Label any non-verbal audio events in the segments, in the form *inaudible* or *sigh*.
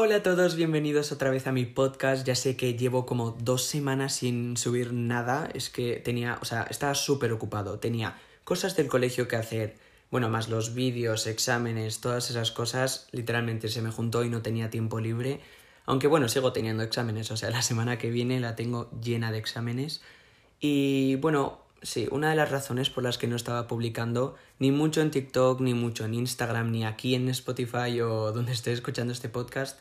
Hola a todos, bienvenidos otra vez a mi podcast. Ya sé que llevo como dos semanas sin subir nada. Es que tenía, o sea, estaba súper ocupado. Tenía cosas del colegio que hacer. Bueno, más los vídeos, exámenes, todas esas cosas. Literalmente se me juntó y no tenía tiempo libre. Aunque bueno, sigo teniendo exámenes. O sea, la semana que viene la tengo llena de exámenes. Y bueno, sí, una de las razones por las que no estaba publicando ni mucho en TikTok, ni mucho en Instagram, ni aquí en Spotify o donde esté escuchando este podcast,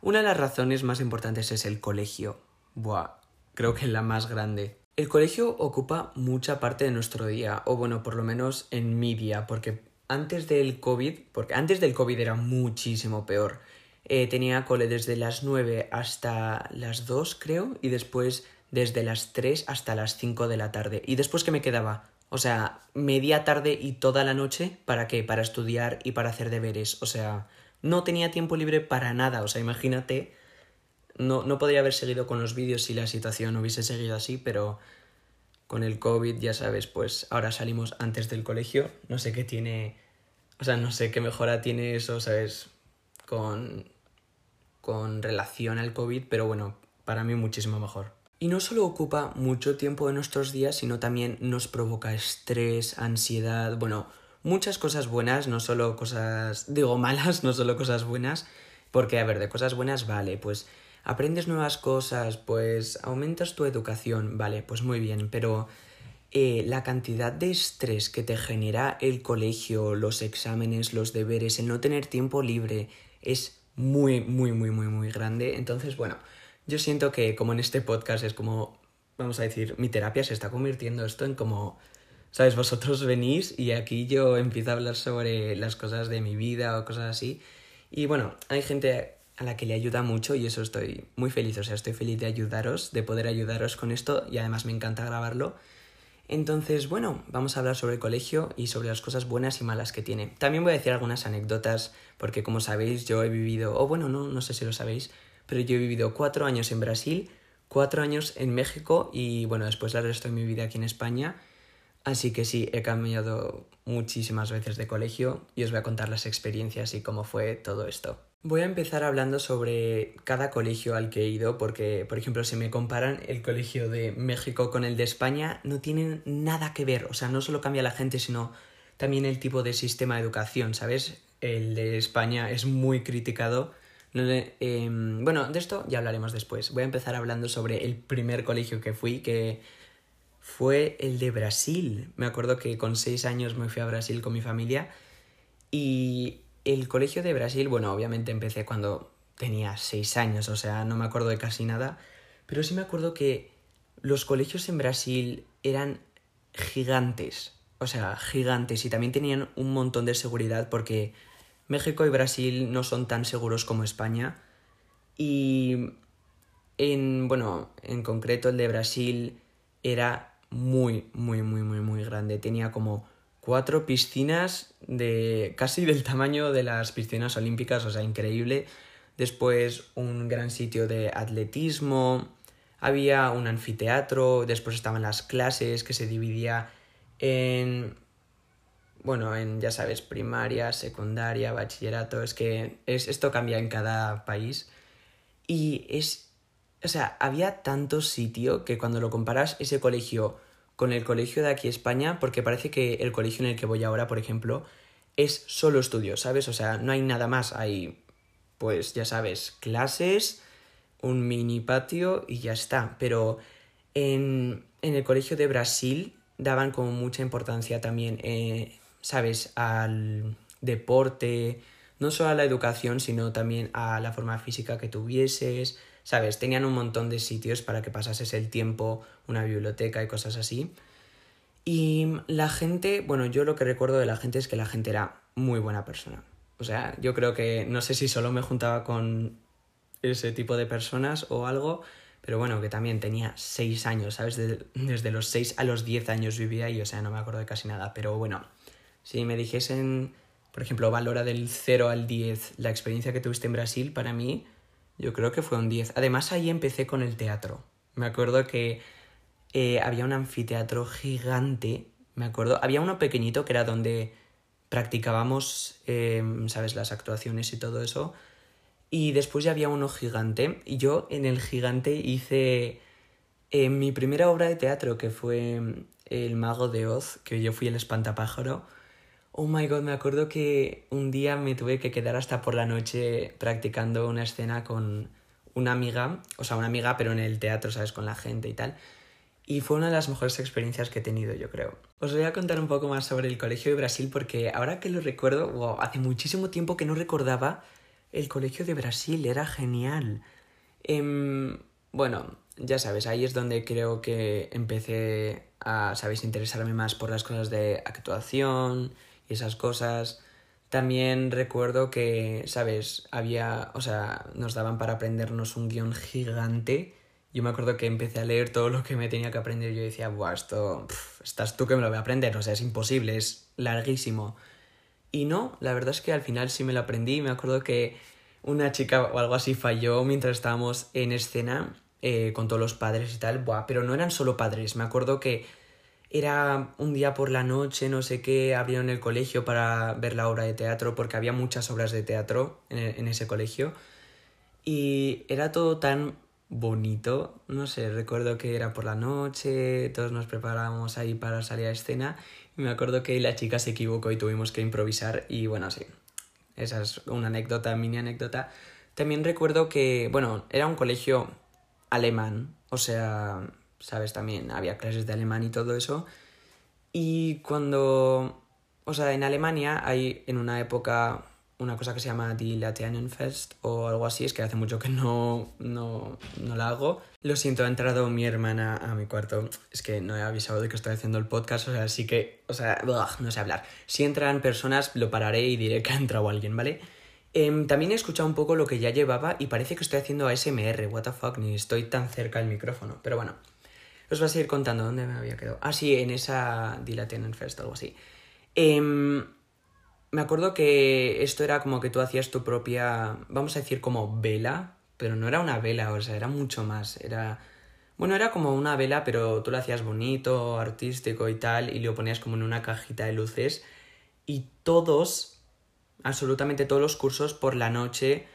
una de las razones más importantes es el colegio. Buah, creo que la más grande. El colegio ocupa mucha parte de nuestro día, o bueno, por lo menos en mi día, porque antes del COVID, porque antes del COVID era muchísimo peor. Eh, tenía cole desde las 9 hasta las 2, creo, y después desde las 3 hasta las 5 de la tarde. ¿Y después qué me quedaba? O sea, media tarde y toda la noche, ¿para qué? Para estudiar y para hacer deberes. O sea, no tenía tiempo libre para nada. O sea, imagínate, no, no podría haber seguido con los vídeos si la situación hubiese seguido así, pero con el COVID, ya sabes, pues ahora salimos antes del colegio. No sé qué tiene, o sea, no sé qué mejora tiene eso, ¿sabes? Con, con relación al COVID, pero bueno, para mí muchísimo mejor. Y no solo ocupa mucho tiempo de nuestros días, sino también nos provoca estrés, ansiedad, bueno, muchas cosas buenas, no solo cosas, digo malas, *laughs* no solo cosas buenas, porque a ver, de cosas buenas vale, pues aprendes nuevas cosas, pues aumentas tu educación, vale, pues muy bien, pero eh, la cantidad de estrés que te genera el colegio, los exámenes, los deberes, el no tener tiempo libre, es muy, muy, muy, muy, muy grande. Entonces, bueno, yo siento que como en este podcast es como, vamos a decir, mi terapia se está convirtiendo esto en como, ¿sabes? Vosotros venís y aquí yo empiezo a hablar sobre las cosas de mi vida o cosas así. Y bueno, hay gente a la que le ayuda mucho y eso estoy muy feliz, o sea, estoy feliz de ayudaros, de poder ayudaros con esto y además me encanta grabarlo. Entonces, bueno, vamos a hablar sobre el colegio y sobre las cosas buenas y malas que tiene. También voy a decir algunas anécdotas, porque como sabéis, yo he vivido, o bueno, no, no sé si lo sabéis, pero yo he vivido cuatro años en Brasil, cuatro años en México y bueno, después el resto de mi vida aquí en España. Así que sí, he cambiado muchísimas veces de colegio y os voy a contar las experiencias y cómo fue todo esto. Voy a empezar hablando sobre cada colegio al que he ido porque, por ejemplo, si me comparan el colegio de México con el de España, no tienen nada que ver. O sea, no solo cambia la gente, sino también el tipo de sistema de educación, ¿sabes? El de España es muy criticado Em, bueno, de esto ya hablaremos después. Voy a empezar hablando sobre el primer colegio que fui, que fue el de Brasil. Me acuerdo que con seis años me fui a Brasil con mi familia y el colegio de Brasil, bueno, obviamente empecé cuando tenía seis años, o sea, no me acuerdo de casi nada, pero sí me acuerdo que los colegios en Brasil eran gigantes, o sea, gigantes y también tenían un montón de seguridad porque México y Brasil no son tan seguros como España. Y en, bueno, en concreto el de Brasil era muy, muy, muy, muy, muy grande. Tenía como cuatro piscinas de casi del tamaño de las piscinas olímpicas, o sea, increíble. Después un gran sitio de atletismo, había un anfiteatro, después estaban las clases que se dividía en bueno, en, ya sabes, primaria, secundaria, bachillerato, es que es, esto cambia en cada país. Y es, o sea, había tanto sitio que cuando lo comparas ese colegio con el colegio de aquí España, porque parece que el colegio en el que voy ahora, por ejemplo, es solo estudio, ¿sabes? O sea, no hay nada más, hay, pues ya sabes, clases, un mini patio y ya está. Pero en, en el colegio de Brasil daban como mucha importancia también eh, ¿sabes? Al deporte, no solo a la educación, sino también a la forma física que tuvieses, ¿sabes? Tenían un montón de sitios para que pasases el tiempo, una biblioteca y cosas así. Y la gente, bueno, yo lo que recuerdo de la gente es que la gente era muy buena persona. O sea, yo creo que no sé si solo me juntaba con ese tipo de personas o algo, pero bueno, que también tenía seis años, ¿sabes? desde los seis a los diez años vivía ahí, o sea, no me acuerdo de casi nada, pero bueno, si me dijesen, por ejemplo, valora del 0 al 10 la experiencia que tuviste en Brasil, para mí yo creo que fue un 10. Además ahí empecé con el teatro. Me acuerdo que eh, había un anfiteatro gigante, me acuerdo, había uno pequeñito que era donde practicábamos, em, ¿sabes?, las actuaciones y todo eso. Y después ya había uno gigante. Y yo en el gigante hice eh, mi primera obra de teatro, que fue El Mago de Oz, que yo fui el espantapájaro. Oh my god, me acuerdo que un día me tuve que quedar hasta por la noche practicando una escena con una amiga, o sea, una amiga, pero en el teatro, ¿sabes? Con la gente y tal. Y fue una de las mejores experiencias que he tenido, yo creo. Os voy a contar un poco más sobre el colegio de Brasil porque ahora que lo recuerdo, wow, hace muchísimo tiempo que no recordaba el colegio de Brasil, era genial. Em, bueno, ya sabes, ahí es donde creo que empecé a, ¿sabes?, interesarme más por las cosas de actuación esas cosas. También recuerdo que, ¿sabes? Había, o sea, nos daban para aprendernos un guion gigante. Yo me acuerdo que empecé a leer todo lo que me tenía que aprender. Yo decía, buah, esto, estás tú que me lo voy a aprender. O sea, es imposible, es larguísimo. Y no, la verdad es que al final sí me lo aprendí. Me acuerdo que una chica o algo así falló mientras estábamos en escena eh, con todos los padres y tal. Buah, pero no eran solo padres. Me acuerdo que era un día por la noche, no sé qué, abrieron el colegio para ver la obra de teatro, porque había muchas obras de teatro en, en ese colegio. Y era todo tan bonito, no sé, recuerdo que era por la noche, todos nos preparábamos ahí para salir a escena y me acuerdo que la chica se equivocó y tuvimos que improvisar y bueno, sí, esa es una anécdota, mini anécdota. También recuerdo que, bueno, era un colegio alemán, o sea, ¿sabes? También había clases de alemán y todo eso. Y cuando, o sea, en Alemania hay en una época una cosa que se llama Die Fest o algo así, es que hace mucho que no, no, no la hago. Lo siento, ha entrado mi hermana a mi cuarto. Es que no he avisado de que estoy haciendo el podcast, o sea, así que, o sea, no sé hablar. Si entran personas, lo pararé y diré que ha entrado alguien, ¿vale? Em, también he escuchado un poco lo que ya llevaba y parece que estoy haciendo ASMR, what the fuck, ni estoy tan cerca del micrófono, pero bueno. Os voy a seguir contando dónde me había quedado. Ah, sí, en esa Die Fest algo así. Eh, me acuerdo que esto era como que tú hacías tu propia, vamos a decir como vela, pero no era una vela, o sea, era mucho más, era... Bueno, era como una vela, pero tú lo hacías bonito, artístico y tal, y lo ponías como en una cajita de luces. Y todos, absolutamente todos los cursos por la noche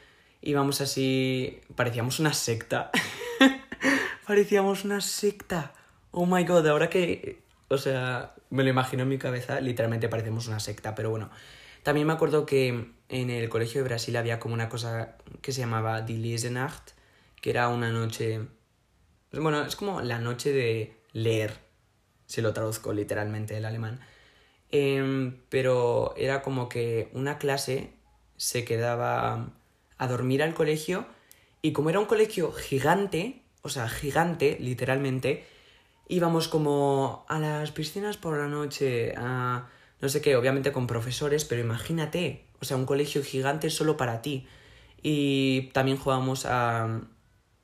íbamos así, parecíamos una secta. *laughs* parecíamos una secta. Oh my god, ahora que, o sea, me lo imagino en mi cabeza, literalmente parecemos una secta, pero bueno. También me acuerdo que en el colegio de Brasil había como una cosa que se llamaba Die Lesenacht, que era una noche... Bueno, es como la noche de leer, si lo traduzco literalmente el alemán. Em, pero era como que una clase se quedaba a dormir al colegio y como era un colegio gigante, o sea, gigante, literalmente, íbamos como a las piscinas por la noche, a no sé qué, obviamente con profesores, pero imagínate, o sea, un colegio gigante solo para ti. Y también jugamos a...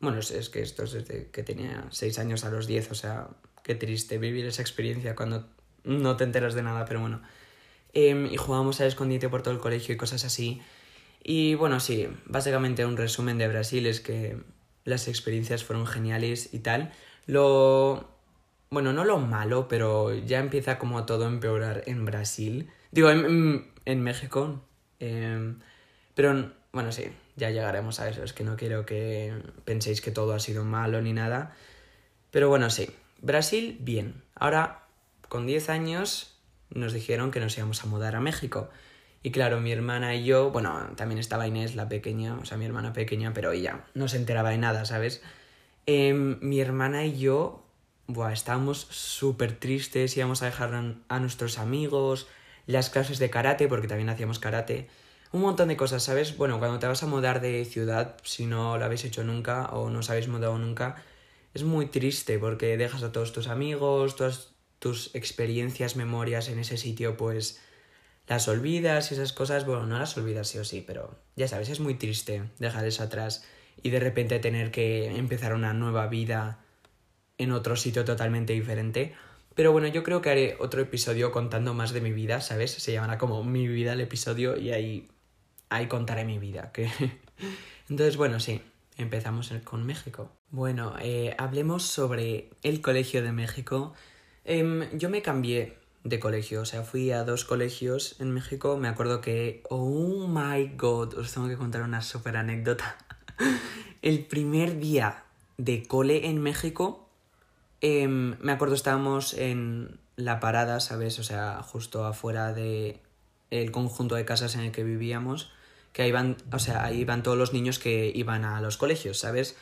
Bueno, es, que esto es desde que tenía 6 años a los 10, o sea, qué triste vivir esa experiencia cuando no te enteras de nada, pero bueno. Em, y jugábamos a escondite por todo el colegio y cosas así. Y bueno, sí, básicamente un resumen de Brasil es que las experiencias fueron geniales y tal. Lo bueno, no lo malo, pero ya empieza como todo a empeorar en Brasil. Digo, en, en, México. Em, pero bueno, sí, ya llegaremos a eso. Es que no quiero que penséis que todo ha sido malo ni nada. Pero bueno, sí. Brasil, bien. Ahora, con 10 años, nos dijeron que nos íbamos a mudar a México. Y claro, mi hermana y yo, bueno, también estaba Inés, la pequeña, o sea, mi hermana pequeña, pero ella no se enteraba de nada, ¿sabes? Em, mi hermana y yo buah, estábamos súper tristes, íbamos a dejar a nuestros amigos, las clases de karate, porque también hacíamos karate, un montón de cosas, ¿sabes? Bueno, cuando te vas a mudar de ciudad, si no lo habéis hecho nunca o no os habéis mudado nunca, es muy triste porque dejas a todos tus amigos, todas tus experiencias, memorias en ese sitio, pues las olvidas y esas cosas, bueno, no las olvidas sí o sí, pero ya sabes, es muy triste dejar eso atrás y de repente tener que empezar una nueva vida en otro sitio totalmente diferente. Pero bueno, yo creo que haré otro episodio contando más de mi vida, ¿sabes? Se llamará como Mi vida el episodio y ahí, ahí contaré mi vida. Que... *laughs* Entonces, bueno, sí, empezamos con México. Bueno, eh, hablemos sobre el Colegio de México. Em, yo me cambié de colegio. O sea, fui a dos colegios en México. Me acuerdo que, oh my god, os tengo que contar una súper anécdota. *laughs* El primer día de cole en México, em, me acuerdo estábamos en la parada, ¿sabes? O sea, justo afuera de el conjunto de casas en el que vivíamos, que ahí iban, o sea, ahí iban todos los niños que iban a los colegios, ¿sabes?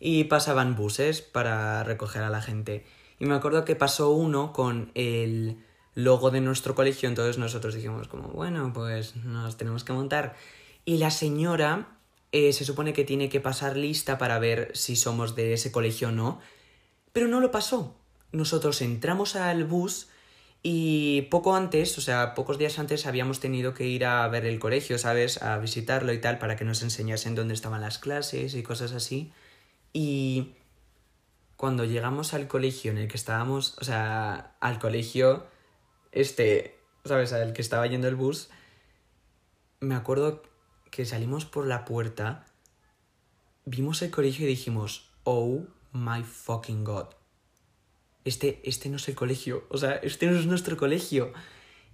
Y pasaban buses para recoger a la gente. Y me acuerdo que pasó uno con el logo de nuestro colegio, entonces nosotros dijimos como, bueno, pues nos tenemos que montar. Y la señora eh, se supone que tiene que pasar lista para ver si somos de ese colegio o no, pero no lo pasó. Nosotros entramos al bus y poco antes, o sea, pocos días antes habíamos tenido que ir a ver el colegio, ¿sabes? A visitarlo y tal, para que nos enseñasen dónde estaban las clases y cosas así. Y cuando llegamos al colegio en el que estábamos, o sea, al colegio, este, ¿sabes? Al que estaba yendo el bus, me acuerdo que salimos por la puerta, vimos el colegio y dijimos, oh my fucking god. Este, este no es el colegio, o sea, este no es nuestro colegio.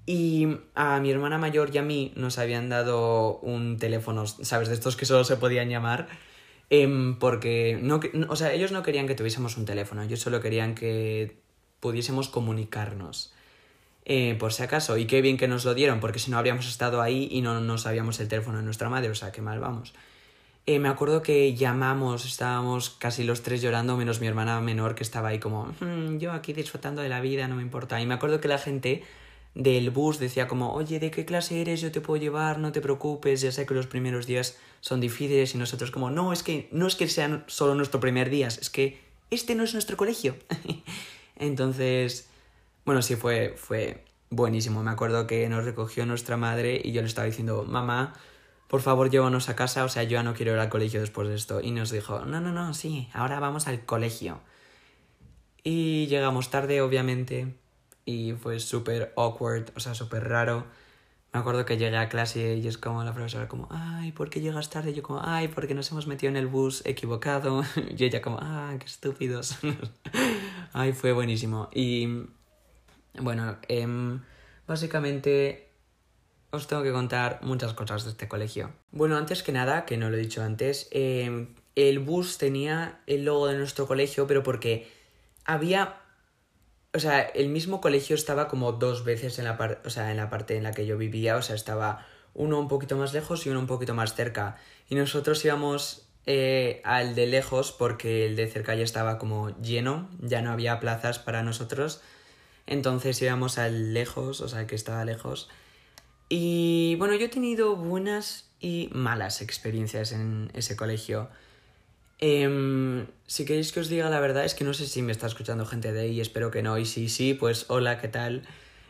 Y a mi hermana mayor y a mí nos habían dado un teléfono, ¿sabes? De estos que solo se podían llamar. Em, porque, no, o sea, ellos no querían que tuviésemos un teléfono, ellos solo querían que pudiésemos comunicarnos. Eh, por si acaso, y qué bien que nos lo dieron, porque si no habríamos estado ahí y no nos sabíamos el teléfono de nuestra madre, o sea, qué mal vamos. Eh, me acuerdo que llamamos, estábamos casi los tres llorando, menos mi hermana menor que estaba ahí como, hmm, yo aquí disfrutando de la vida, no me importa. Y me acuerdo que la gente del bus decía como, oye, ¿de qué clase eres? Yo te puedo llevar, no te preocupes, ya sé que los primeros días son difíciles y nosotros como, no, es que no es que sean solo nuestro primer día, es que este no es nuestro colegio. *laughs* Entonces, bueno, sí, fue, fue buenísimo. Me acuerdo que nos recogió nuestra madre y yo le estaba diciendo, mamá, por favor llévanos a casa, o sea, yo ya no quiero ir al colegio después de esto. Y nos dijo, no, no, no, sí, ahora vamos al colegio. Y llegamos tarde, obviamente, y fue súper awkward, o sea, súper raro. Me acuerdo que llegué a clase y es como la profesora como, ay, ¿por qué llegas tarde? Y yo como, ay, porque nos hemos metido en el bus equivocado. *laughs* y ella como, ah, qué estúpidos. *laughs* ay, fue buenísimo. Y bueno, em, básicamente os tengo que contar muchas cosas de este colegio. Bueno, antes que nada, que no lo he dicho antes, em, el bus tenía el logo de nuestro colegio, pero porque había... O sea, el mismo colegio estaba como dos veces en la, o sea, en la parte en la que yo vivía, o sea, estaba uno un poquito más lejos y uno un poquito más cerca. Y nosotros íbamos eh, al de lejos porque el de cerca ya estaba como lleno, ya no había plazas para nosotros. Entonces íbamos al lejos, o sea, que estaba lejos. Y bueno, yo he tenido buenas y malas experiencias en ese colegio. Em, si queréis que os diga la verdad, es que no sé si me está escuchando gente de ahí, espero que no. Y si sí, pues hola, ¿qué tal?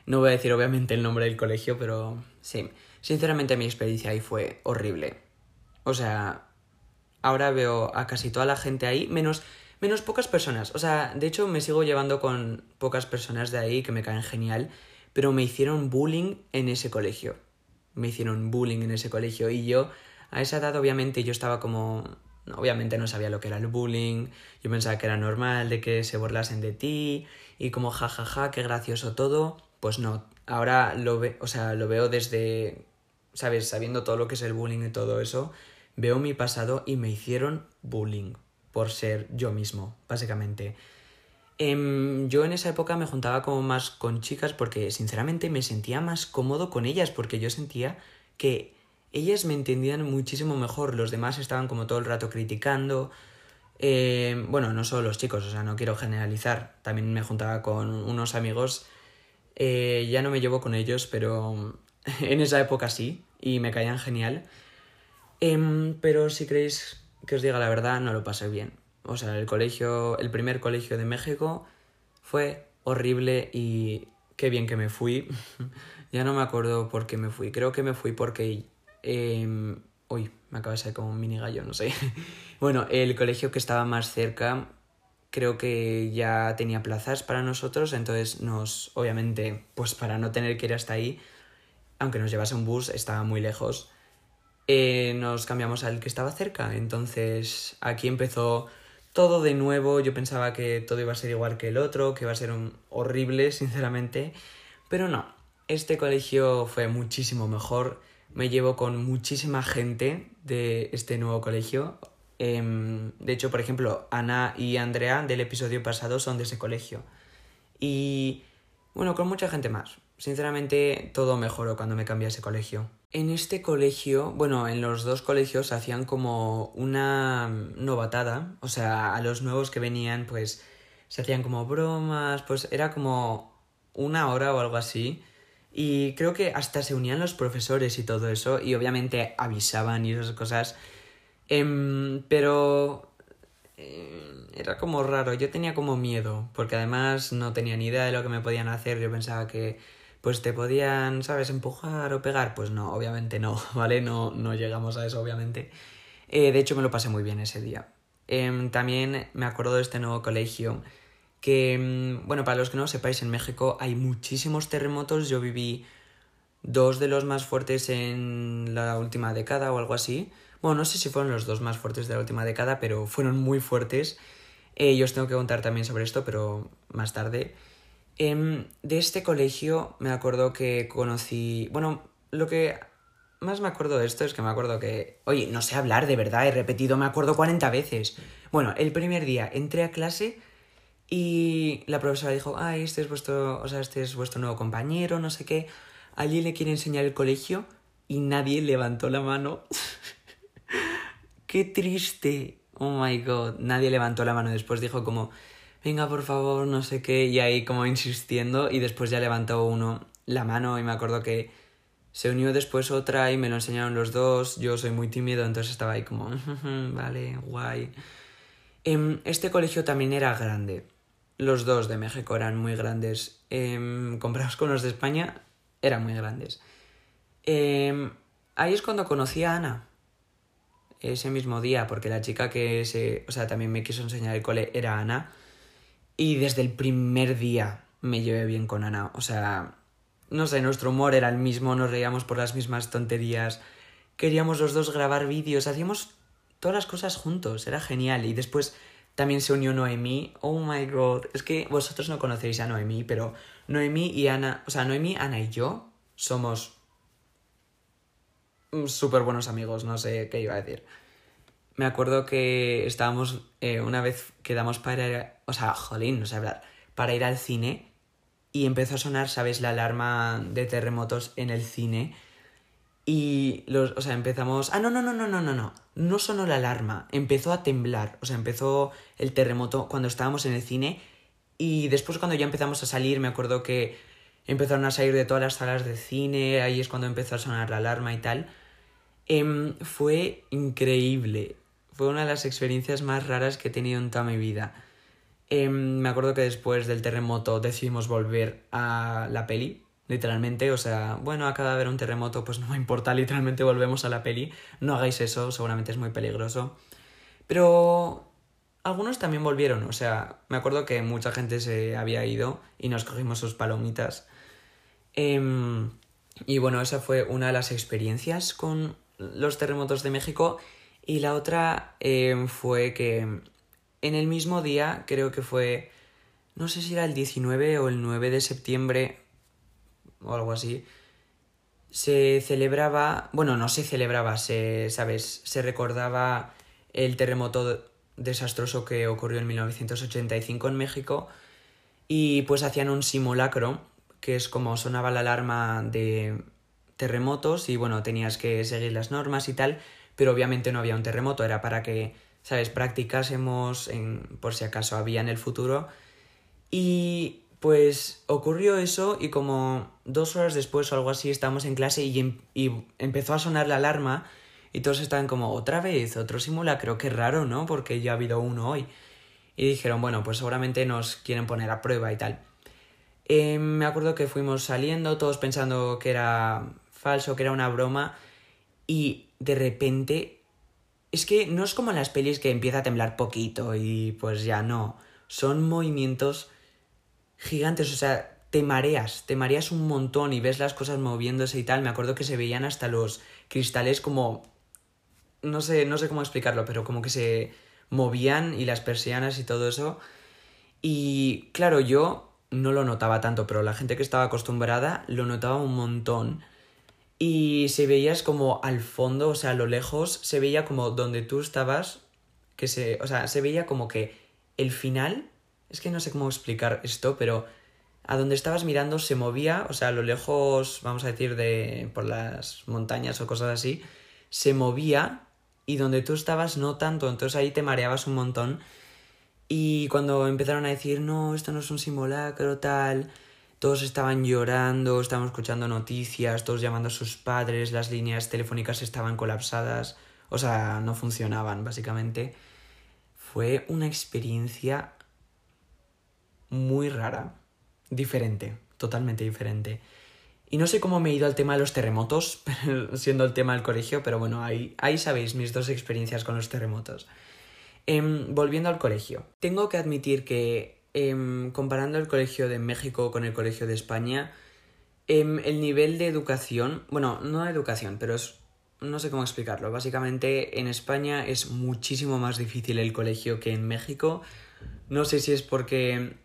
No voy a decir obviamente el nombre del colegio, pero sí. Sinceramente mi experiencia ahí fue horrible. O sea, ahora veo a casi toda la gente ahí, menos menos pocas personas. O sea, de hecho me sigo llevando con pocas personas de ahí que me caen genial, pero me hicieron bullying en ese colegio. Me hicieron bullying en ese colegio y yo a esa edad obviamente yo estaba como... Obviamente no sabía lo que era el bullying, yo pensaba que era normal de que se burlasen de ti y como jajaja, ja, ja, qué gracioso todo. Pues no, ahora lo, ve, o sea, lo veo desde, ¿sabes? Sabiendo todo lo que es el bullying y todo eso, veo mi pasado y me hicieron bullying por ser yo mismo, básicamente. Em, yo en esa época me juntaba como más con chicas porque sinceramente me sentía más cómodo con ellas porque yo sentía que ellas me entendían muchísimo mejor, los demás estaban como todo el rato criticando. Em, bueno, no solo los chicos, o sea, no quiero generalizar, también me juntaba con unos amigos, eh, ya no me llevo con ellos, pero *laughs* en esa época sí, y me caían genial. Em, pero si creéis que os diga la verdad, no lo pasé bien. O sea, el colegio, el primer colegio de México fue horrible y qué bien que me fui. *laughs* ya no me acuerdo por qué me fui. Creo que me fui porque... Eh, uy, me acaba de salir como un mini gallo, no sé. *laughs* bueno, el colegio que estaba más cerca creo que ya tenía plazas para nosotros, entonces nos, obviamente, pues para no tener que ir hasta ahí, aunque nos llevase un bus, estaba muy lejos, eh, nos cambiamos al que estaba cerca. Entonces aquí empezó todo de nuevo. Yo pensaba que todo iba a ser igual que el otro, que iba a ser un horrible, sinceramente. Pero no, este colegio fue muchísimo mejor. Me llevo con muchísima gente de este nuevo colegio. Em, de hecho, por ejemplo, Ana y Andrea del episodio pasado son de ese colegio. Y bueno, con mucha gente más. Sinceramente, todo mejoró cuando me cambié a ese colegio. En este colegio, bueno, en los dos colegios hacían como una novatada. O sea, a los nuevos que venían, pues se hacían como bromas, pues era como una hora o algo así. Y creo que hasta se unían los profesores y todo eso, y obviamente avisaban y esas cosas. Em, pero eh, era como raro, yo tenía como miedo, porque además no tenía ni idea de lo que me podían hacer, yo pensaba que pues te podían, ¿sabes?, empujar o pegar, pues no, obviamente no, *laughs* ¿vale? No, no llegamos a eso, obviamente. Eh, de hecho, me lo pasé muy bien ese día. Em, también me acuerdo de este nuevo colegio que, mm, bueno, para los que no lo sepáis, en México hay muchísimos terremotos. Yo viví dos de los más fuertes en la última década o algo así. Bueno, no sé si fueron los dos más fuertes de la última década, pero fueron muy fuertes. Eh, yo os tengo que contar también sobre esto, pero más tarde. Em, de este colegio me acuerdo que conocí... Bueno, lo que más me acuerdo de esto es que me acuerdo que... Oye, no sé hablar de verdad, he repetido, me acuerdo 40 veces. Bueno, el primer día entré a clase y la profesora dijo, ay, este es vuestro, o sea, este es vuestro nuevo compañero, no sé qué. Allí le quiere enseñar el colegio y nadie levantó la mano. *laughs* qué triste. Oh my god. Nadie levantó la mano. Después dijo como, venga, por favor, no sé qué. Y ahí como insistiendo. Y después ya levantó uno la mano. Y me acuerdo que se unió después otra y me lo enseñaron los dos. Yo soy muy tímido, entonces estaba ahí como, vale, guay. Em, este colegio también era grande. Los dos de México eran muy grandes. Eh, comparados con los de España, eran muy grandes. Em, ahí es cuando conocí a Ana. Ese mismo día, porque la chica que se. O sea, también me quiso enseñar el cole era Ana. Y desde el primer día me llevé bien con Ana. O sea, no sé, nuestro humor era el mismo, nos reíamos por las mismas tonterías. Queríamos los dos grabar vídeos, hacíamos todas las cosas juntos, era genial. Y después también se unió Noemí. Oh my god. Es que vosotros no conocéis a Noemí, pero Noemí y Ana. O sea, Noemí, Ana y yo somos súper buenos amigos. No sé qué iba a decir. Me acuerdo que estábamos. Eh, una vez quedamos para ir. o sea, jolín, no sé hablar. Para ir al cine. Y empezó a sonar, ¿sabes? La alarma de terremotos en el cine. Y los, o sea, empezamos. Ah, no, no, no, no, no, no, no. No sonó la alarma. Empezó a temblar. O sea, empezó el terremoto cuando estábamos en el cine. Y después, cuando ya empezamos a salir, me acuerdo que empezaron a salir de todas las salas de cine. Ahí es cuando empezó a sonar la alarma y tal. Em, fue increíble. Fue una de las experiencias más raras que he tenido en toda mi vida. Em, me acuerdo que después del terremoto decidimos volver a la peli literalmente, o sea, bueno, acaba de haber un terremoto, pues no me importa, *laughs* literalmente volvemos a la peli, no hagáis eso, seguramente es muy peligroso. Pero algunos también volvieron, o sea, me acuerdo que mucha gente se había ido y nos cogimos sus palomitas. Em, y bueno, esa fue una de las experiencias con los terremotos de México. Y la otra em, fue que en el mismo día, creo que fue, no sé si era el 19 o el 9 de septiembre, o algo así, se celebraba, bueno, no se celebraba, se, ¿sabes? Se recordaba el terremoto desastroso que ocurrió en 1985 en México y pues hacían un simulacro, que es como sonaba la alarma de terremotos y bueno, tenías que seguir las normas y tal, pero obviamente no había un terremoto, era para que, ¿sabes?, practicásemos en, por si acaso había en el futuro. Y pues ocurrió eso y como dos horas después o algo así estábamos en clase y, em, empezó a sonar la alarma y todos estaban como otra vez, otro simulacro, qué raro, ¿no? Porque ya ha habido uno hoy. Y dijeron, bueno, pues seguramente nos quieren poner a prueba y tal. Eh, me acuerdo que fuimos saliendo todos pensando que era falso, que era una broma y de repente... Es que no es como en las pelis que empieza a temblar poquito y pues ya no. Son movimientos gigantes, o sea, te mareas, te mareas un montón y ves las cosas moviéndose y tal. Me acuerdo que se veían hasta los cristales como... No sé, no sé cómo explicarlo, pero como que se movían y las persianas y todo eso. Y claro, yo no lo notaba tanto, pero la gente que estaba acostumbrada lo notaba un montón. Y se veías como al fondo, o sea, a lo lejos, se veía como donde tú estabas, que se, o sea, se veía como que el final, es que no sé cómo explicar esto, pero a donde estabas mirando se movía, o sea, a lo lejos, vamos a decir, de por las montañas o cosas así, se movía y donde tú estabas no tanto, entonces ahí te mareabas un montón. Y cuando empezaron a decir, no, esto no es un simulacro, tal, todos estaban llorando, estaban escuchando noticias, todos llamando a sus padres, las líneas telefónicas estaban colapsadas, o sea, no funcionaban, básicamente. Fue una experiencia muy rara, diferente, totalmente diferente. Y no sé cómo me he ido al tema de los terremotos, *laughs* siendo el tema del colegio, pero bueno, ahí, ahí sabéis mis dos experiencias con los terremotos. Em, volviendo al colegio, tengo que admitir que em, comparando el colegio de México con el colegio de España, em, el nivel de educación, bueno, no de educación, pero es, no sé cómo explicarlo. Básicamente en España es muchísimo más difícil el colegio que en México. No sé si es porque...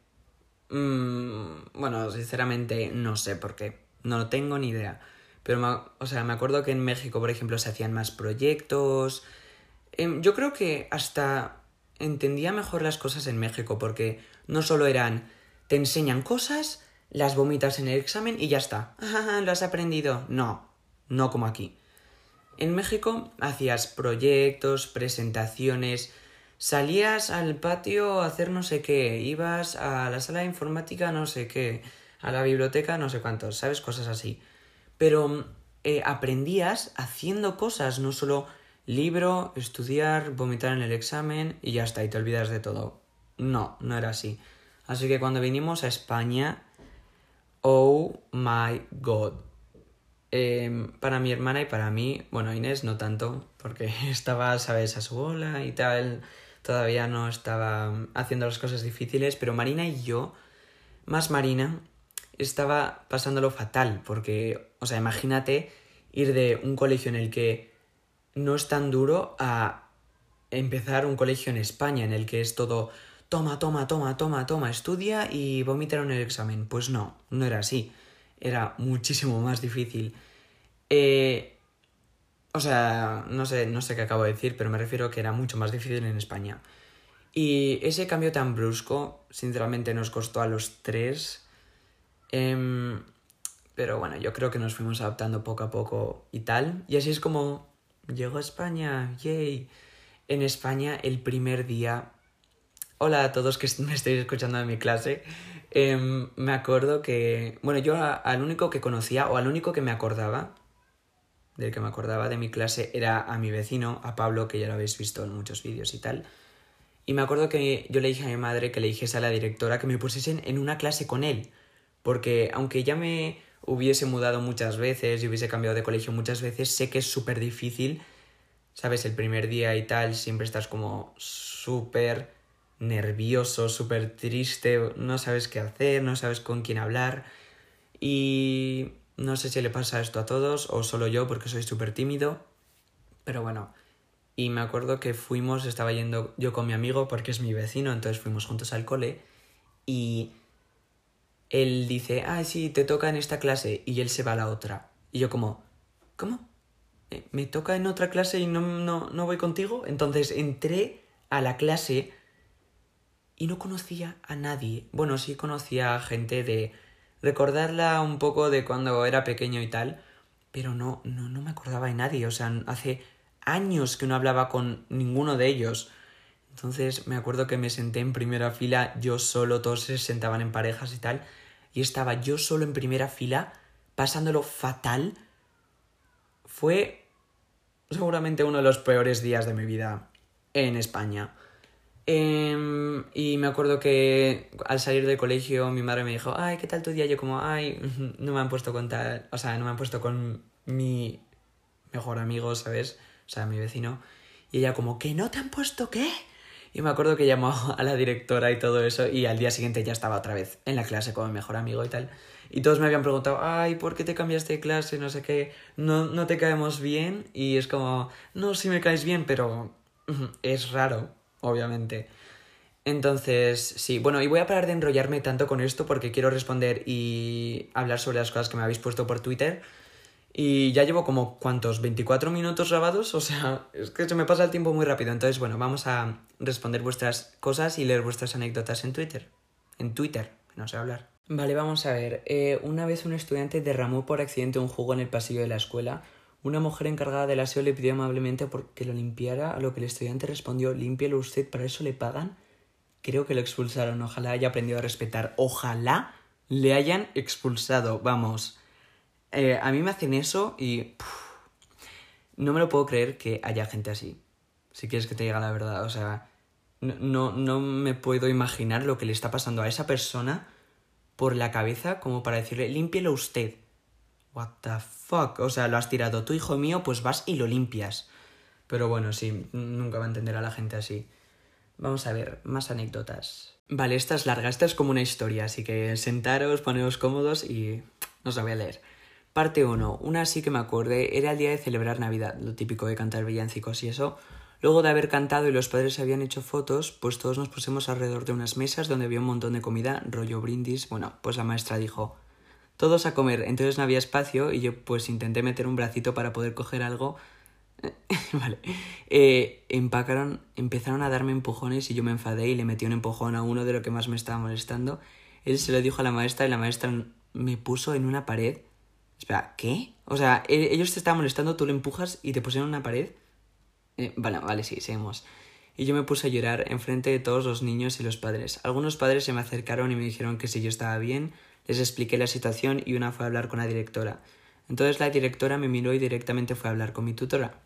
Mm, bueno, sinceramente no sé por qué. No tengo ni idea. Pero, o sea, me acuerdo que en México, por ejemplo, se hacían más proyectos. Em, yo creo que hasta entendía mejor las cosas en México, porque no solo eran te enseñan cosas, las vomitas en el examen y ya está. lo has aprendido. No, no como aquí. En México hacías proyectos, presentaciones, salías al patio a hacer no sé qué, ibas a la sala de informática no sé qué a la biblioteca no sé cuántos, ¿sabes? Cosas así. Pero eh, aprendías haciendo cosas, no solo libro, estudiar, vomitar en el examen y ya está, y te olvidas de todo. No, no era así. Así que cuando vinimos a España, oh my god. Em, para mi hermana y para mí, bueno, Inés no tanto, porque *laughs* estaba, sabes, a su bola y tal, todavía no estaba haciendo las cosas difíciles, pero Marina y yo, más Marina, estaba pasándolo fatal, porque, o sea, imagínate ir de un colegio en el que no es tan duro a empezar un colegio en España, en el que es todo toma, toma, toma, toma, toma, estudia y vomitaron el examen. Pues no, no era así. Era muchísimo más difícil. Eh, o sea, no sé, no sé qué acabo de decir, pero me refiero que era mucho más difícil en España. Y ese cambio tan brusco, sinceramente, nos costó a los tres Em, pero bueno, yo creo que nos fuimos adaptando poco a poco y tal. Y así es como llegó a España, yay. En España el primer día... Hola a todos que *laughs* me estáis escuchando en mi clase. Em, me acuerdo que... Bueno, yo al único que conocía o al único que me acordaba, del que me acordaba de mi clase, era a mi vecino, a Pablo, que ya lo habéis visto en muchos vídeos y tal. Y me acuerdo que yo le dije a mi madre que le dijese a la directora que me pusiesen en una clase con él porque aunque ya me hubiese mudado muchas veces y hubiese cambiado de colegio muchas veces, sé que es súper difícil, ¿sabes? El primer día y tal, siempre estás como súper nervioso, súper triste, no sabes qué hacer, no sabes con quién hablar. Y no sé si le pasa esto a todos o solo yo porque soy súper tímido. Pero bueno, y me acuerdo que fuimos, estaba yendo yo con mi amigo porque es mi vecino, entonces fuimos juntos al cole y él dice, ah, sí, te toca en esta clase y él se va a la otra. Y yo como, ¿cómo? Eh, ¿Me toca en otra clase y no, no, no voy contigo? Entonces entré a la clase y no conocía a nadie. Bueno, sí conocía a gente de recordarla un poco de cuando era pequeño y tal, pero no, no, no me acordaba de nadie. O sea, hace años que no hablaba con ninguno de ellos. Entonces me acuerdo que me senté en primera fila yo solo, todos se sentaban en parejas y tal, y estaba yo solo en primera fila, pasándolo fatal. Fue seguramente uno de los peores días de mi vida en España. Em, y me acuerdo que al salir del colegio mi madre me dijo, ay, ¿qué tal tu día? Yo como, ay, *laughs* no me han puesto con tal, o sea, no me han puesto con mi mejor amigo, ¿sabes? O sea, mi vecino. Y ella como, ¿que no te han puesto qué? Y me acuerdo que llamó *laughs* a la directora y todo eso y al día siguiente ya estaba otra vez en la clase con mi mejor amigo y tal. Y todos me habían preguntado, ay, ¿por qué te cambiaste de clase? No sé qué, no, no te caemos bien. Y es como, no, sí me caes bien, pero *laughs* es raro, obviamente. Entonces, sí, bueno, y voy a parar de enrollarme tanto con esto porque quiero responder y hablar sobre las cosas que me habéis puesto por Twitter. Y ya llevo como, ¿cuántos? ¿24 minutos grabados? O sea, *laughs* es que se me pasa el tiempo muy rápido. Entonces, bueno, vamos a responder vuestras cosas y leer vuestras anécdotas en Twitter. En Twitter, no sé hablar. Vale, vamos a ver. Eh, una vez un estudiante derramó por accidente un jugo en el pasillo de la escuela. Una mujer encargada del aseo le pidió amablemente que lo limpiara, a lo que el estudiante respondió, límpielo usted, ¿para eso le pagan? Creo que lo expulsaron, ojalá haya aprendido a respetar. Ojalá le hayan expulsado, vamos. Eh, a mí me hacen eso y... no me lo puedo creer que haya gente así. Si quieres que te diga la verdad, o sea... No, no me puedo imaginar lo que le está pasando a esa persona por la cabeza como para decirle, límpielo usted. What the fuck? O sea, lo has tirado tú, hijo mío, pues vas y lo limpias. Pero bueno, sí, nunca va a entender a la gente así. Vamos a ver, más anécdotas. Vale, esta es larga, esta es como una historia, así que sentaros, poneros cómodos y os la voy a leer. Parte 1. Una sí que me acuerde era el día de celebrar Navidad, lo típico de cantar villancicos y eso. Luego de haber cantado y los padres habían hecho fotos, pues todos nos pusimos alrededor de unas mesas donde había un montón de comida, rollo brindis. Bueno, pues la maestra dijo, todos a comer, entonces no había espacio y yo pues intenté meter un bracito para poder coger algo. *laughs* vale. Eh, empacaron, empezaron a darme empujones y yo me enfadé y le metí un empujón a uno de lo que más me estaba molestando. Él se lo dijo a la maestra y la maestra me puso en una pared. Espera, ¿qué? O sea, e-, ellos te estaban molestando, tú lo empujas y te pusieron una pared. Eh, vale, vale, sí, seguimos. Y yo me puse a llorar enfrente de todos los niños y los padres. Algunos padres se me acercaron y me dijeron que si yo estaba bien, les expliqué la situación y una fue a hablar con la directora. Entonces la directora me miró y directamente fue a hablar con mi tutora.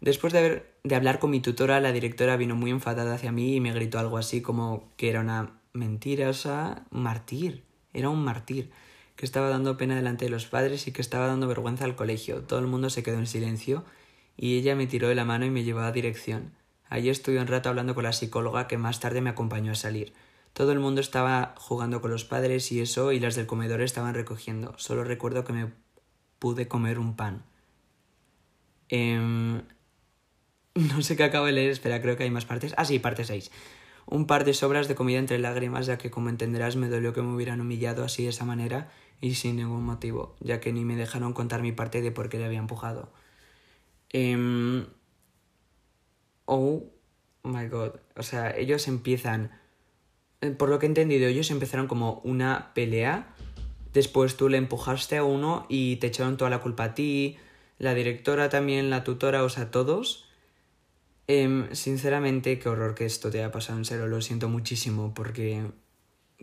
Después de, haber, de hablar con mi tutora, la directora vino muy enfadada hacia mí y me gritó algo así como que era una un martir. Era un martir, que estaba dando pena delante de los padres y que estaba dando vergüenza al colegio. Todo el mundo se quedó en silencio y ella me tiró de la mano y me llevó a dirección. Allí estuve un rato hablando con la psicóloga que más tarde me acompañó a salir. Todo el mundo estaba jugando con los padres y eso, y las del comedor estaban recogiendo. Solo recuerdo que me pude comer un pan. Em, *laughs* no sé qué acabo de leer, espera, creo que hay más partes. Ah, sí, parte 6. Un par de sobras de comida entre lágrimas, ya que como entenderás me dolió que me hubieran humillado así de esa manera y sin ningún motivo, ya que ni me dejaron contar mi parte de por qué le había empujado. Em, oh my god. O sea, ellos empiezan. Eh, por lo que he entendido, ellos empezaron como una pelea. Después tú le empujaste a uno y te echaron toda la culpa a ti. La directora también, la tutora, o sea, todos. Em, sinceramente, qué horror que esto te haya pasado en serio. Lo siento muchísimo porque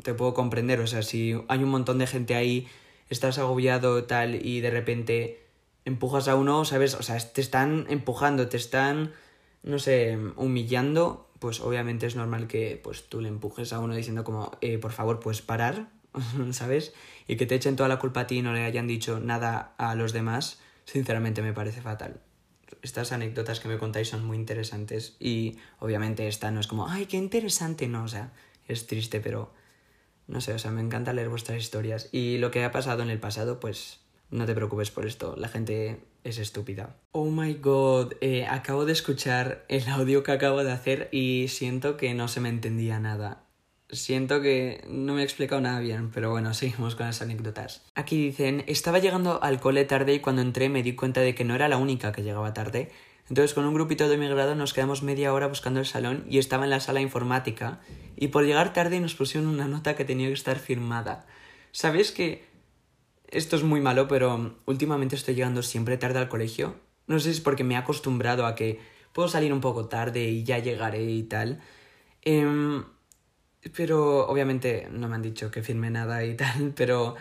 te puedo comprender. O sea, si hay un montón de gente ahí, estás agobiado tal y de repente empujas a uno, ¿sabes? O sea, te están empujando, te están, no sé, humillando, pues obviamente es normal que pues tú le empujes a uno diciendo como, eh, por favor, pues parar, *laughs* ¿sabes? Y que te echen toda la culpa a ti y no le hayan dicho nada a los demás, sinceramente me parece fatal. Estas anécdotas que me contáis son muy interesantes y obviamente esta no es como, ay, qué interesante, no, o sea, es triste, pero no sé, o sea, me encanta leer vuestras historias y lo que ha pasado en el pasado, pues no te preocupes por esto, la gente es estúpida. Oh my god, eh, acabo de escuchar el audio que acabo de hacer y siento que no se me entendía nada. Siento que no me he explicado nada bien, pero bueno, seguimos con las anécdotas. Aquí dicen, estaba llegando al cole tarde y cuando entré me di cuenta de que no era la única que llegaba tarde. Entonces con un grupito de mi grado nos quedamos media hora buscando el salón y estaba en la sala informática y por llegar tarde nos pusieron una nota que tenía que estar firmada. ¿Sabes que esto es muy malo, pero últimamente estoy llegando siempre tarde al colegio. No sé si es porque me he acostumbrado a que puedo salir un poco tarde y ya llegaré y tal. Em, pero obviamente no me han dicho que firme nada y *laughs* tal, pero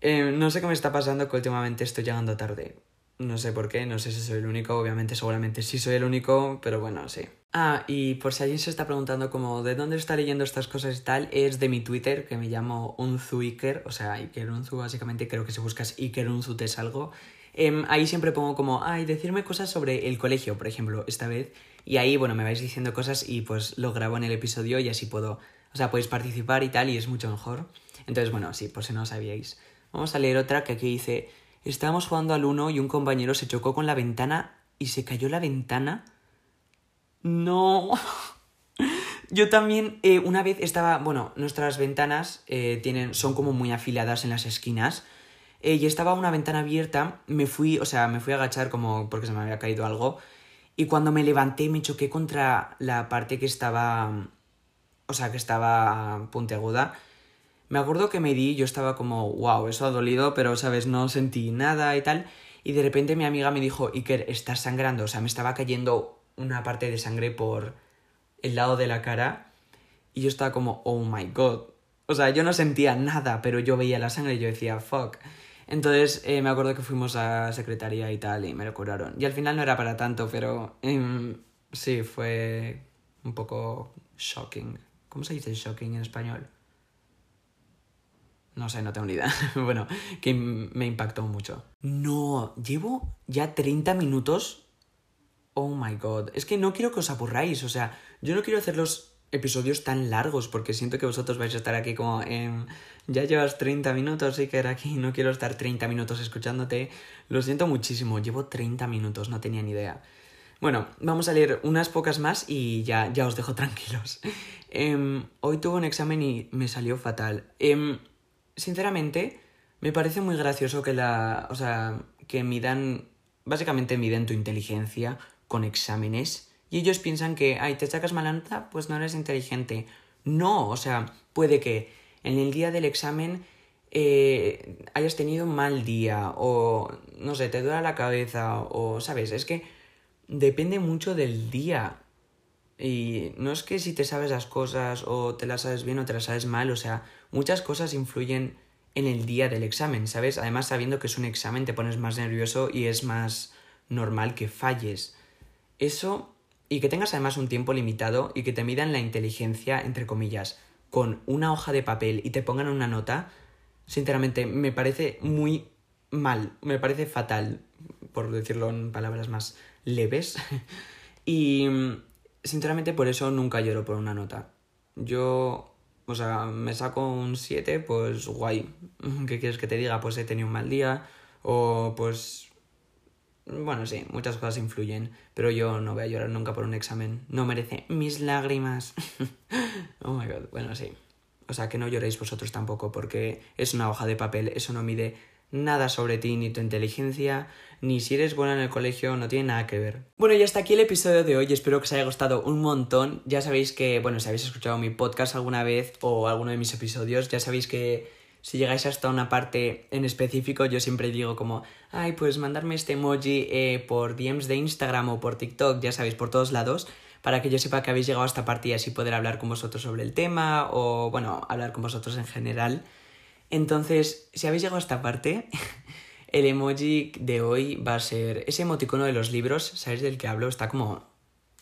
em, no sé qué me está pasando que últimamente estoy llegando tarde. No sé por qué, no sé si soy el único, obviamente seguramente sí soy el único, pero bueno, sí. Ah, y por si alguien se está preguntando como de dónde está leyendo estas cosas y tal, es de mi Twitter, que me llamo Unzu Iker, o sea, Iker Unzu, básicamente creo que si buscas Iker Unzu te salgo. Eh, ahí siempre pongo como, ay, decirme cosas sobre el colegio, por ejemplo, esta vez. Y ahí, bueno, me vais diciendo cosas y pues lo grabo en el episodio y así puedo, o sea, podéis participar y tal y es mucho mejor. Entonces, bueno, sí, por si no lo sabíais. Vamos a leer otra que aquí dice, estábamos jugando al uno y un compañero se chocó con la ventana y se cayó la ventana no. *laughs* Yo también, eh, una vez estaba, bueno, nuestras ventanas eh, tienen, son como muy afiladas en las esquinas. Eh, y estaba una ventana abierta, me fui, o sea, me fui a agachar como porque se me había caído algo. Y cuando me levanté me choqué contra la parte que estaba, o sea, que estaba puntiaguda. Me acuerdo que me di, yo estaba como, wow, eso ha dolido, pero, ¿sabes? No sentí nada y tal. Y de repente mi amiga me dijo, Iker, estás sangrando. O sea, me estaba cayendo una parte de sangre por el lado de la cara. Y yo estaba como, oh my god. O sea, yo no sentía nada, pero yo veía la sangre y yo decía, fuck. Entonces eh, me acuerdo que fuimos a secretaría y tal y me lo curaron. Y al final no era para tanto, pero em, sí, fue un poco shocking. ¿Cómo se dice shocking en español? No sé, no tengo ni idea. *laughs* bueno, que me impactó mucho. No, llevo ya 30 minutos. Oh my god. Es que no quiero que os aburráis. O sea, yo no quiero hacer los episodios tan largos porque siento que vosotros vais a estar aquí como en... Ya llevas 30 minutos y que era aquí, no quiero estar 30 minutos escuchándote. Lo siento muchísimo, llevo 30 minutos, no tenía ni idea. Bueno, vamos a leer unas pocas más y ya, ya os dejo *laughs* tranquilos. Em, hoy tuve un examen y me salió fatal. Eh, sinceramente, me parece muy gracioso que la. O sea, que midan. Básicamente miden tu inteligencia con exámenes. Y ellos piensan que, ay, te sacas mala nota, pues no eres inteligente. No, o sea, puede que en el día del examen eh, hayas tenido un mal día, o no sé, te duele la cabeza, o, ¿sabes? Es que depende mucho del día. Y no es que si te sabes las cosas o te las sabes bien o te las sabes mal, o sea, muchas cosas influyen en el día del examen, ¿sabes? Además, sabiendo que es un examen, te pones más nervioso y es más normal que falles. Eso, y que tengas además un tiempo limitado y que te midan la inteligencia, entre comillas, con una hoja de papel y te pongan una nota, sinceramente, me parece muy mal, me parece fatal, por decirlo en palabras más leves. *laughs* y, sinceramente, por eso nunca lloro por una nota. Yo o sea, me saco un 7, pues guay. *laughs* ¿Qué quieres que te diga? Pues he tenido un mal día. O pues... Bueno, sí, muchas cosas influyen. Pero yo no voy a llorar nunca por un examen. No merece mis lágrimas. *laughs* oh my god. Bueno, sí. O sea, que no lloréis vosotros tampoco, porque es una hoja de papel. Eso no mide nada sobre ti ni tu inteligencia, ni si eres buena en el colegio, no tiene nada que ver. Bueno, y hasta aquí el episodio de hoy, espero que os haya gustado un montón. Ya sabéis que, bueno, si habéis escuchado mi podcast alguna vez o alguno de mis episodios, ya sabéis que si llegáis hasta una parte en específico, yo siempre digo como, ay, pues mandarme este emoji eh, por DMs de Instagram o por TikTok, ya sabéis, por todos lados, para que yo sepa que habéis llegado a esta parte y así poder hablar con vosotros sobre el tema o, bueno, hablar con vosotros en general. Entonces, si habéis llegado a esta parte, *laughs* el emoji de hoy va a ser ese emoticono de los libros, ¿sabéis del que hablo? Está como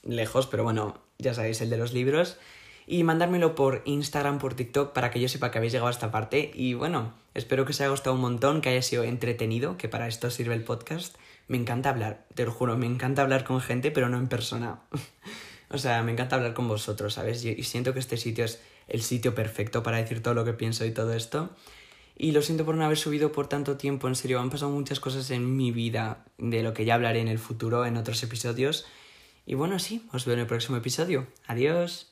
lejos, pero bueno, ya sabéis, el de los libros. Y mandármelo por Instagram, por TikTok, para que yo sepa que habéis llegado a esta parte. Y bueno, espero que os haya gustado un montón, que haya sido entretenido, que para esto sirve el podcast. Me encanta hablar, te lo juro, me encanta hablar con gente, pero no en persona. *laughs* o sea, me encanta hablar con vosotros, ¿sabes? Y siento que este sitio es el sitio perfecto para decir todo lo que pienso y todo esto. Y lo siento por no haber subido por tanto tiempo, en serio, han pasado muchas cosas en mi vida, de lo que ya hablaré en el futuro, en otros episodios. Y bueno, sí, os veo en el próximo episodio. Adiós.